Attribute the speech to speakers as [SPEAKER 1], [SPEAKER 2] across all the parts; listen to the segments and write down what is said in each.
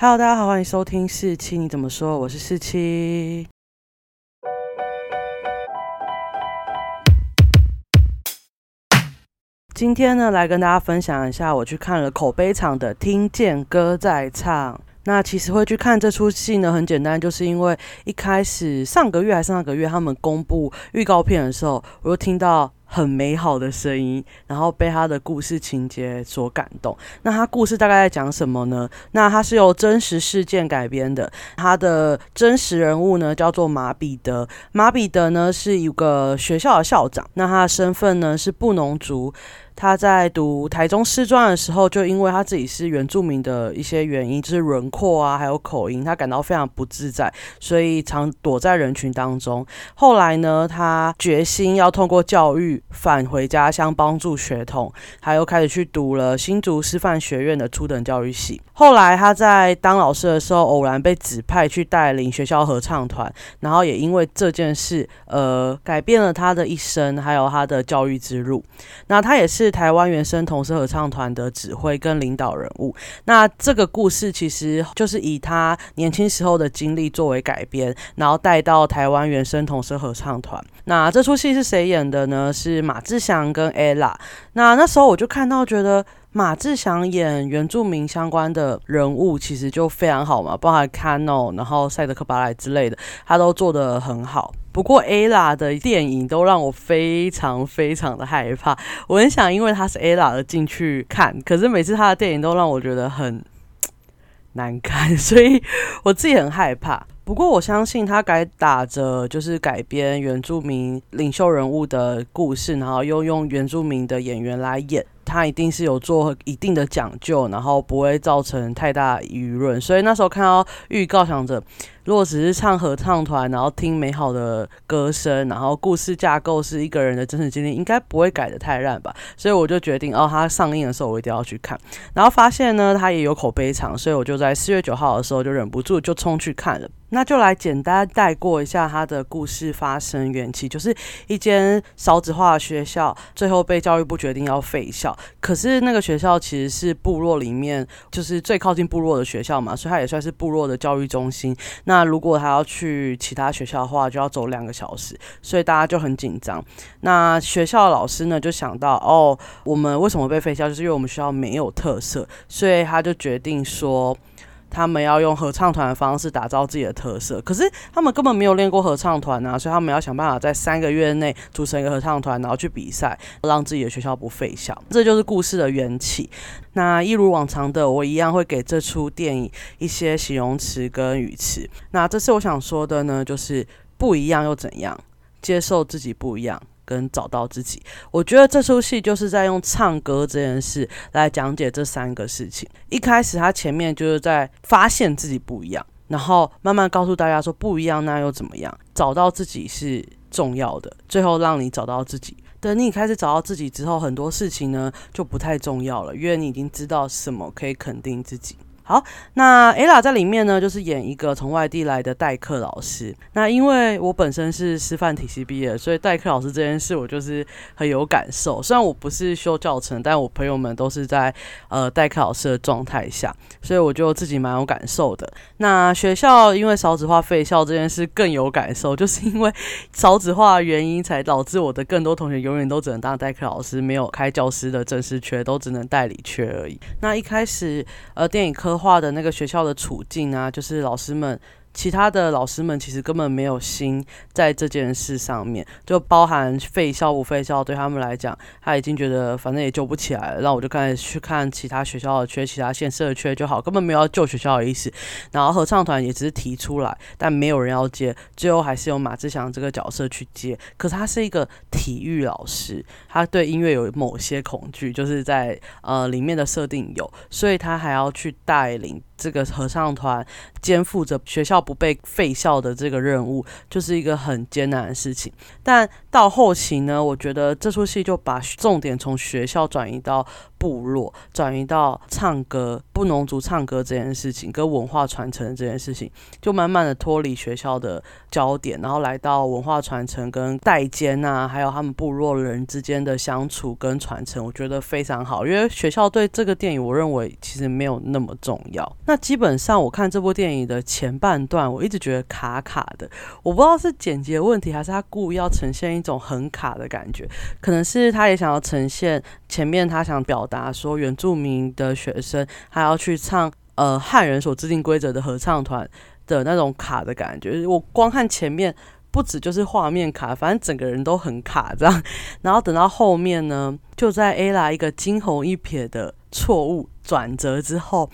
[SPEAKER 1] Hello，大家好，欢迎收听四七，你怎么说？我是四七。今天呢，来跟大家分享一下，我去看了口碑场的《听见歌在唱》。那其实会去看这出戏呢，很简单，就是因为一开始上个月还是上个月，他们公布预告片的时候，我就听到。很美好的声音，然后被他的故事情节所感动。那他故事大概在讲什么呢？那他是由真实事件改编的。他的真实人物呢叫做马彼得。马彼得呢是一个学校的校长。那他的身份呢是布农族。他在读台中师专的时候，就因为他自己是原住民的一些原因，就是轮廓啊，还有口音，他感到非常不自在，所以常躲在人群当中。后来呢，他决心要通过教育返回家乡，帮助血统，他又开始去读了新竹师范学院的初等教育系。后来他在当老师的时候，偶然被指派去带领学校合唱团，然后也因为这件事，呃，改变了他的一生，还有他的教育之路。那他也是。台湾原声童声合唱团的指挥跟领导人物，那这个故事其实就是以他年轻时候的经历作为改编，然后带到台湾原声童声合唱团。那这出戏是谁演的呢？是马志祥跟 ella。那那时候我就看到，觉得马志祥演原住民相关的人物，其实就非常好嘛，包含 Cano，然后赛德克巴莱之类的，他都做得很好。不过 ella 的电影都让我非常非常的害怕，我很想因为他是 ella 而进去看，可是每次他的电影都让我觉得很难看，所以我自己很害怕。不过我相信他改打着就是改编原住民领袖人物的故事，然后又用原住民的演员来演。他一定是有做一定的讲究，然后不会造成太大舆论。所以那时候看到预告，想着如果只是唱合唱团，然后听美好的歌声，然后故事架构是一个人的真实经历，应该不会改的太烂吧。所以我就决定，哦，它上映的时候我一定要去看。然后发现呢，它也有口碑场，所以我就在四月九号的时候就忍不住就冲去看了。那就来简单带过一下他的故事发生缘起，就是一间少子化学校，最后被教育部决定要废校。可是那个学校其实是部落里面就是最靠近部落的学校嘛，所以它也算是部落的教育中心。那如果他要去其他学校的话，就要走两个小时，所以大家就很紧张。那学校的老师呢就想到，哦，我们为什么被废校，就是因为我们学校没有特色，所以他就决定说。他们要用合唱团的方式打造自己的特色，可是他们根本没有练过合唱团啊，所以他们要想办法在三个月内组成一个合唱团，然后去比赛，让自己的学校不废校。这就是故事的缘起。那一如往常的，我一样会给这出电影一些形容词跟语词。那这次我想说的呢，就是不一样又怎样？接受自己不一样。跟找到自己，我觉得这出戏就是在用唱歌这件事来讲解这三个事情。一开始他前面就是在发现自己不一样，然后慢慢告诉大家说不一样那又怎么样？找到自己是重要的，最后让你找到自己。等你开始找到自己之后，很多事情呢就不太重要了，因为你已经知道什么可以肯定自己。好，那 ella 在里面呢，就是演一个从外地来的代课老师。那因为我本身是师范体系毕业，所以代课老师这件事我就是很有感受。虽然我不是修教程，但我朋友们都是在呃代课老师的状态下，所以我就自己蛮有感受的。那学校因为少子化废校这件事更有感受，就是因为少子化原因，才导致我的更多同学永远都只能当代课老师，没有开教师的正式缺，都只能代理缺而已。那一开始呃电影科。画的那个学校的处境啊，就是老师们。其他的老师们其实根本没有心在这件事上面，就包含废校不废校，对他们来讲，他已经觉得反正也救不起来了。那我就开始去看其他学校的缺，其他县市的缺就好，根本没有要救学校的意思。然后合唱团也只是提出来，但没有人要接，最后还是由马志祥这个角色去接。可是他是一个体育老师，他对音乐有某些恐惧，就是在呃里面的设定有，所以他还要去带领。这个合唱团肩负着学校不被废校的这个任务，就是一个很艰难的事情。但到后期呢，我觉得这出戏就把重点从学校转移到部落，转移到唱歌，布农族唱歌这件事情，跟文化传承这件事情，就慢慢的脱离学校的焦点，然后来到文化传承跟代间啊，还有他们部落人之间的相处跟传承，我觉得非常好。因为学校对这个电影，我认为其实没有那么重要。那基本上我看这部电影的前半段，我一直觉得卡卡的，我不知道是剪辑问题，还是他故意要呈现一种很卡的感觉，可能是他也想要呈现前面他想表。答说原住民的学生还要去唱呃汉人所制定规则的合唱团的那种卡的感觉，我光看前面不止就是画面卡，反正整个人都很卡这样。然后等到后面呢，就在 A 拉一个惊鸿一瞥的错误转折之后。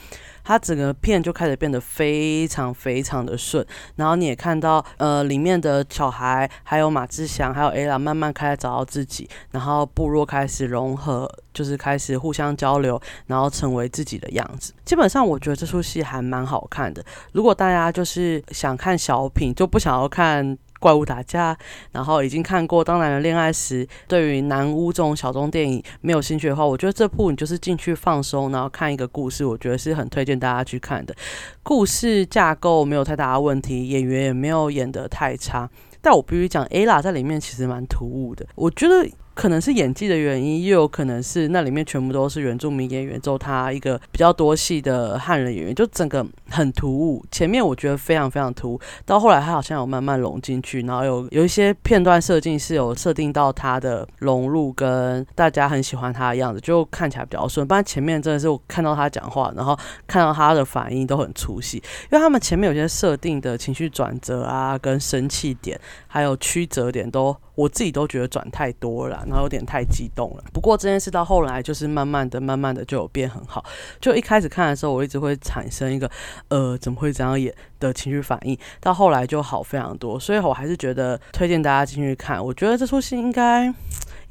[SPEAKER 1] 它整个片就开始变得非常非常的顺，然后你也看到，呃，里面的小孩还有马志祥还有 A 拉慢慢开始找到自己，然后部落开始融合，就是开始互相交流，然后成为自己的样子。基本上我觉得这出戏还蛮好看的。如果大家就是想看小品，就不想要看。怪物打架，然后已经看过《当男人恋爱时》，对于男巫这种小众电影没有兴趣的话，我觉得这部你就是进去放松，然后看一个故事，我觉得是很推荐大家去看的。故事架构没有太大的问题，演员也没有演得太差，但我必须讲，ella 在里面其实蛮突兀的，我觉得。可能是演技的原因，又有可能是那里面全部都是原住民演员，之后他一个比较多戏的汉人演员，就整个很突兀。前面我觉得非常非常突兀，到后来他好像有慢慢融进去，然后有有一些片段设定是有设定到他的融入跟大家很喜欢他的样子，就看起来比较顺。不然前面真的是我看到他讲话，然后看到他的反应都很粗细，因为他们前面有些设定的情绪转折啊，跟生气点，还有曲折点都。我自己都觉得转太多了，然后有点太激动了。不过这件事到后来就是慢慢的、慢慢的就有变很好。就一开始看的时候，我一直会产生一个呃怎么会这样演的情绪反应，到后来就好非常多。所以我还是觉得推荐大家进去看。我觉得这出戏应该。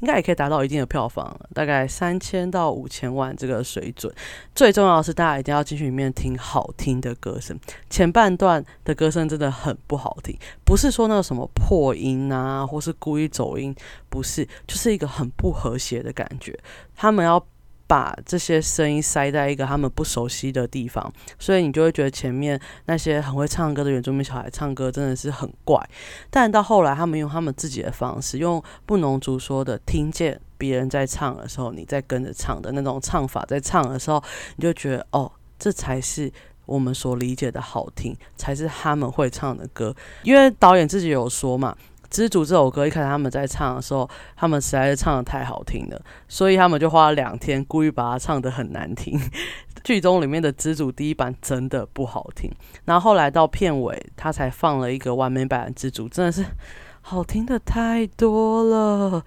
[SPEAKER 1] 应该也可以达到一定的票房，大概三千到五千万这个水准。最重要的是，大家一定要进去里面听好听的歌声。前半段的歌声真的很不好听，不是说那个什么破音啊，或是故意走音，不是，就是一个很不和谐的感觉。他们要。把这些声音塞在一个他们不熟悉的地方，所以你就会觉得前面那些很会唱歌的原住民小孩唱歌真的是很怪。但到后来，他们用他们自己的方式，用布农族说的，听见别人在唱的时候，你在跟着唱的那种唱法，在唱的时候，你就觉得哦，这才是我们所理解的好听，才是他们会唱的歌。因为导演自己有说嘛。《知足》这首歌一开始他们在唱的时候，他们实在是唱的太好听了，所以他们就花了两天故意把它唱的很难听。剧中里面的《知足》第一版真的不好听，然后后来到片尾他才放了一个完美版的《知足》，真的是好听的太多了。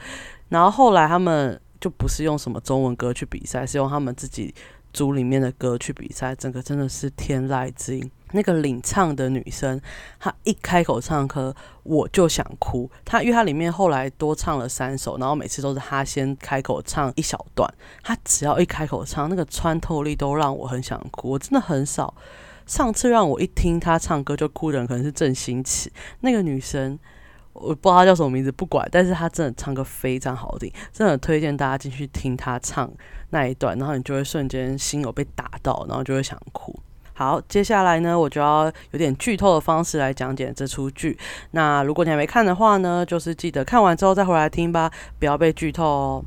[SPEAKER 1] 然后后来他们就不是用什么中文歌去比赛，是用他们自己组里面的歌去比赛，整个真的是天籁之音。那个领唱的女生，她一开口唱歌，我就想哭。她因为她里面后来多唱了三首，然后每次都是她先开口唱一小段。她只要一开口唱，那个穿透力都让我很想哭。我真的很少，上次让我一听她唱歌就哭的人，可能是郑欣慈那个女生，我不知道他叫什么名字，不管。但是他真的唱歌非常好听，真的推荐大家进去听他唱那一段，然后你就会瞬间心有被打到，然后就会想哭。好，接下来呢，我就要有点剧透的方式来讲解这出剧。那如果你还没看的话呢，就是记得看完之后再回来听吧，不要被剧透哦。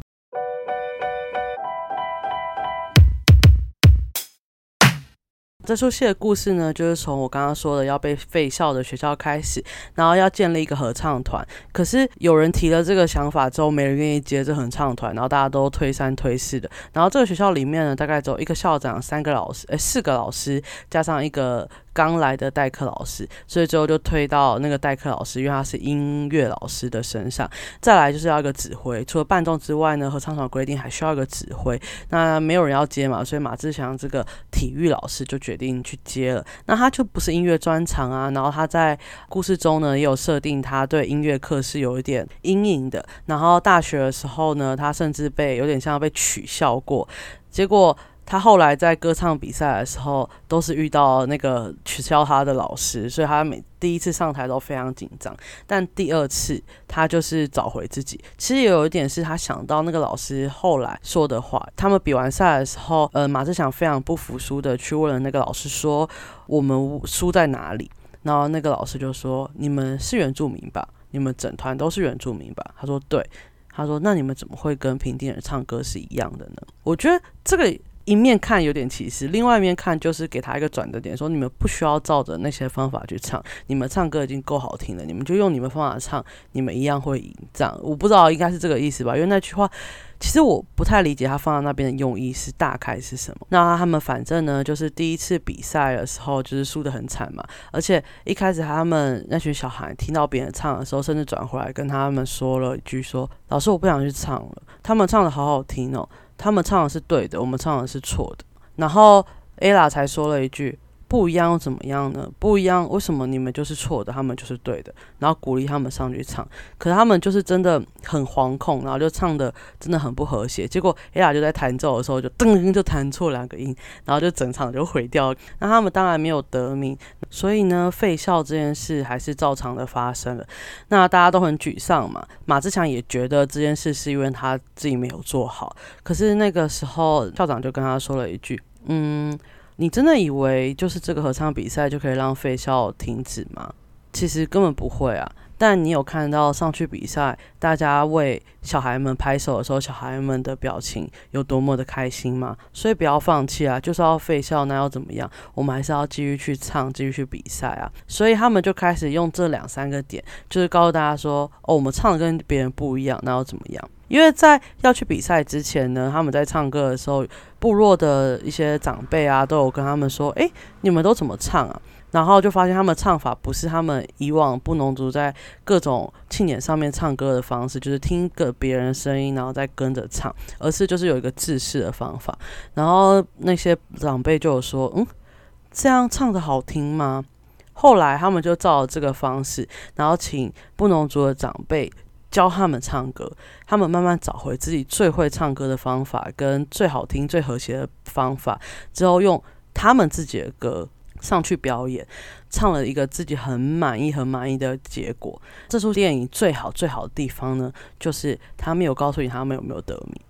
[SPEAKER 1] 这出戏的故事呢，就是从我刚刚说的要被废校的学校开始，然后要建立一个合唱团。可是有人提了这个想法之后，没人愿意接这合唱团，然后大家都推三推四的。然后这个学校里面呢，大概只有一个校长、三个老师，呃，四个老师加上一个。刚来的代课老师，所以最后就推到那个代课老师，因为他是音乐老师的身上。再来就是要一个指挥，除了伴奏之外呢，合唱团规定还需要一个指挥。那没有人要接嘛，所以马志祥这个体育老师就决定去接了。那他就不是音乐专长啊，然后他在故事中呢也有设定，他对音乐课是有一点阴影的。然后大学的时候呢，他甚至被有点像被取笑过，结果。他后来在歌唱比赛的时候，都是遇到那个取消他的老师，所以他每第一次上台都非常紧张。但第二次他就是找回自己。其实也有一点是他想到那个老师后来说的话。他们比完赛的时候，呃，马志祥非常不服输的去问了那个老师说：“我们输在哪里？”然后那个老师就说：“你们是原住民吧？你们整团都是原住民吧？”他说：“对。”他说：“那你们怎么会跟平地人唱歌是一样的呢？”我觉得这个一面看有点歧视，另外一面看就是给他一个转折点，说你们不需要照着那些方法去唱，你们唱歌已经够好听了，你们就用你们方法唱，你们一样会赢。这样我不知道应该是这个意思吧？因为那句话其实我不太理解他放在那边的用意是大概是什么。那他们反正呢，就是第一次比赛的时候就是输得很惨嘛，而且一开始他们那群小孩听到别人唱的时候，甚至转回来跟他们说了一句说：“老师，我不想去唱了，他们唱的好好听哦。”他们唱的是对的，我们唱的是错的。然后 ella 才说了一句：“不一样又怎么样呢？不一样，为什么你们就是错的，他们就是对的？”然后鼓励他们上去唱。可是他们就是真的很惶恐，然后就唱的真的很不和谐。结果 ella 就在弹奏的时候就噔就弹错两个音，然后就整场就毁掉。那他们当然没有得名，所以呢，废校这件事还是照常的发生了。那大家都很沮丧嘛。马志强也觉得这件事是因为他自己没有做好。可是那个时候校长就跟他说了一句。嗯，你真的以为就是这个合唱比赛就可以让废校停止吗？其实根本不会啊。但你有看到上去比赛，大家为小孩们拍手的时候，小孩们的表情有多么的开心吗？所以不要放弃啊！就是要废校，那要怎么样？我们还是要继续去唱，继续去比赛啊！所以他们就开始用这两三个点，就是告诉大家说：哦，我们唱的跟别人不一样，那要怎么样？因为在要去比赛之前呢，他们在唱歌的时候，部落的一些长辈啊，都有跟他们说：“哎，你们都怎么唱啊？”然后就发现他们唱法不是他们以往布农族在各种庆典上面唱歌的方式，就是听个别人声音，然后再跟着唱，而是就是有一个制式的方法。然后那些长辈就有说：“嗯，这样唱的好听吗？”后来他们就照了这个方式，然后请布农族的长辈。教他们唱歌，他们慢慢找回自己最会唱歌的方法，跟最好听、最和谐的方法，之后用他们自己的歌上去表演，唱了一个自己很满意、很满意的结果。这出电影最好、最好的地方呢，就是他没有告诉你他们有没有得名，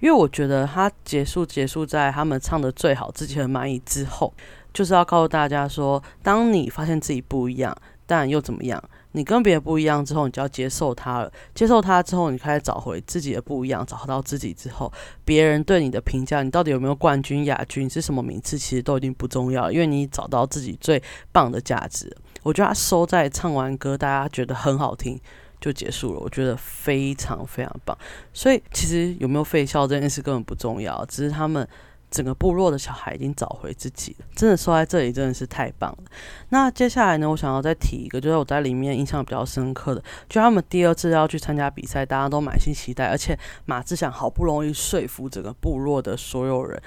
[SPEAKER 1] 因为我觉得他结束结束在他们唱的最好、自己很满意之后，就是要告诉大家说，当你发现自己不一样，但又怎么样？你跟别人不一样之后，你就要接受他了。接受他之后，你开始找回自己的不一样，找到自己之后，别人对你的评价，你到底有没有冠军、亚军是什么名次，其实都已经不重要，因为你找到自己最棒的价值。我觉得他收在唱完歌，大家觉得很好听就结束了，我觉得非常非常棒。所以其实有没有废校这件事根本不重要，只是他们。整个部落的小孩已经找回自己了，真的说在这里真的是太棒了。那接下来呢，我想要再提一个，就是我在里面印象比较深刻的，就他们第二次要去参加比赛，大家都满心期待，而且马志祥好不容易说服整个部落的所有人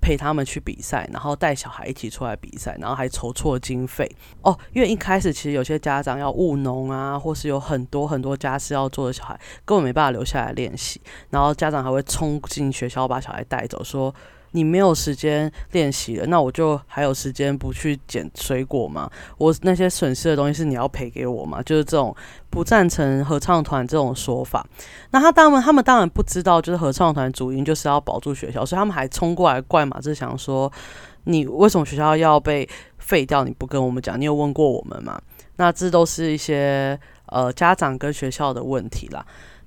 [SPEAKER 1] 陪他们去比赛，然后带小孩一起出来比赛，然后还筹措经费哦。因为一开始其实有些家长要务农啊，或是有很多很多家事要做的小孩，根本没办法留下来练习，然后家长还会冲进学校把小孩带走，说。你没有时间练习了，那我就还有时间不去捡水果吗？我那些损失的东西是你要赔给我吗？就是这种不赞成合唱团这种说法。那他当然，他们当然不知道，就是合唱团主因就是要保住学校，所以他们还冲过来怪马志祥说：“你为什么学校要被废掉？你不跟我们讲？你有问过我们吗？”那这都是一些呃家长跟学校的问题啦。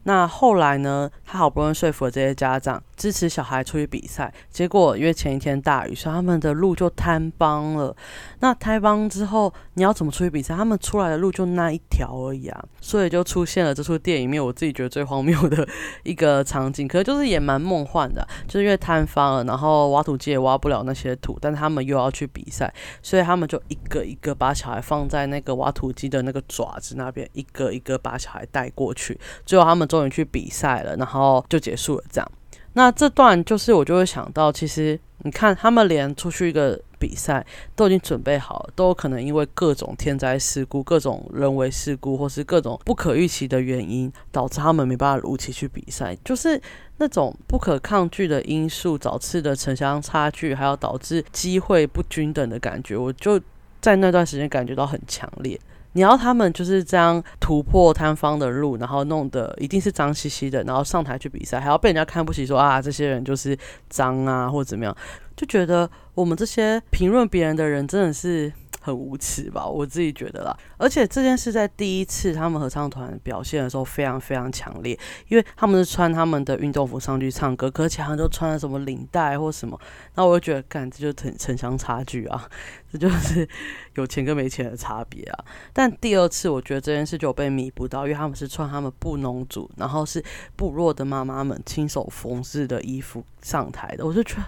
[SPEAKER 1] 那后来呢？他好不容易说服了这些家长支持小孩出去比赛，结果因为前一天大雨，所以他们的路就坍崩了。那坍崩之后，你要怎么出去比赛？他们出来的路就那一条而已啊，所以就出现了这出电影里面我自己觉得最荒谬的一个场景。可是就是也蛮梦幻的，就是因为坍方了，然后挖土机也挖不了那些土，但他们又要去比赛，所以他们就一个一个把小孩放在那个挖土机的那个爪子那边，一个一个把小孩带过去，最后他们。终于去比赛了，然后就结束了。这样，那这段就是我就会想到，其实你看他们连出去一个比赛都已经准备好了，都有可能因为各种天灾事故、各种人为事故，或是各种不可预期的原因，导致他们没办法如期去比赛。就是那种不可抗拒的因素，导致的城乡差距，还有导致机会不均等的感觉，我就在那段时间感觉到很强烈。你要他们就是这样突破摊方的路，然后弄得一定是脏兮兮的，然后上台去比赛，还要被人家看不起，说啊这些人就是脏啊，或者怎么样，就觉得我们这些评论别人的人真的是。很无耻吧，我自己觉得啦。而且这件事在第一次他们合唱团表现的时候非常非常强烈，因为他们是穿他们的运动服上去唱歌，可其他人都穿了什么领带或什么，那我就觉得，干这就城城乡差距啊，这就是有钱跟没钱的差别啊。但第二次我觉得这件事就被弥补到，因为他们是穿他们布农族，然后是部落的妈妈们亲手缝制的衣服上台的，我就觉得。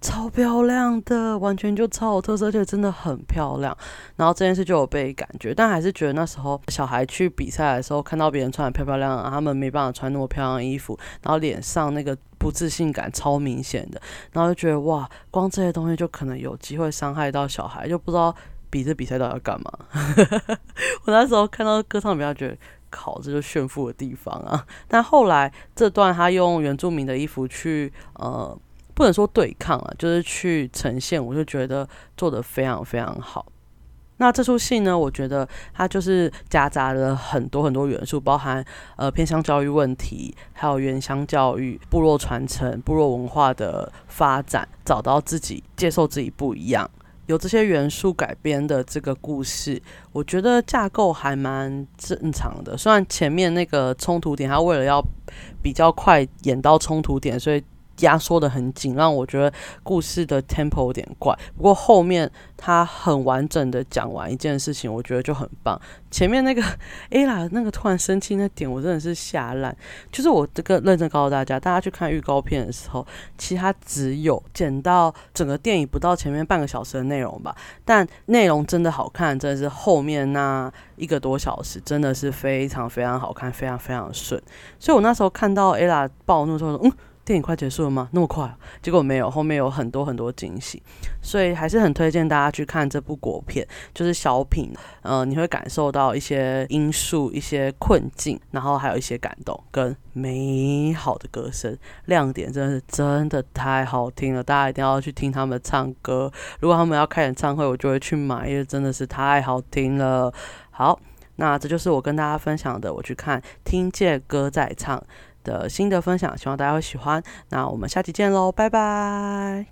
[SPEAKER 1] 超漂亮的，完全就超有特色，而且真的很漂亮。然后这件事就有被感觉，但还是觉得那时候小孩去比赛的时候，看到别人穿的漂漂亮亮，他们没办法穿那么漂亮的衣服，然后脸上那个不自信感超明显的，然后就觉得哇，光这些东西就可能有机会伤害到小孩，就不知道比这比赛到底要干嘛。我那时候看到歌唱比较觉得，靠，这就炫富的地方啊。但后来这段他用原住民的衣服去呃。不能说对抗啊，就是去呈现，我就觉得做的非常非常好。那这出戏呢，我觉得它就是夹杂了很多很多元素，包含呃偏向教育问题，还有原乡教育、部落传承、部落文化的发展，找到自己，接受自己不一样，有这些元素改编的这个故事，我觉得架构还蛮正常的。虽然前面那个冲突点，它为了要比较快演到冲突点，所以。压缩的很紧，让我觉得故事的 tempo 有点怪。不过后面他很完整的讲完一件事情，我觉得就很棒。前面那个 A 啦，那个突然生气那点，我真的是吓烂。就是我这个认真告诉大家，大家去看预告片的时候，其实它只有剪到整个电影不到前面半个小时的内容吧。但内容真的好看，真的是后面那一个多小时，真的是非常非常好看，非常非常顺。所以我那时候看到 A 啦暴怒之后，嗯。电影快结束了吗？那么快？结果没有，后面有很多很多惊喜，所以还是很推荐大家去看这部国片，就是小品。呃，你会感受到一些因素、一些困境，然后还有一些感动跟美好的歌声，亮点真的是真的太好听了，大家一定要去听他们唱歌。如果他们要开演唱会，我就会去买，因为真的是太好听了。好，那这就是我跟大家分享的，我去看《听见歌在唱》。的心得分享，希望大家会喜欢。那我们下期见喽，拜拜。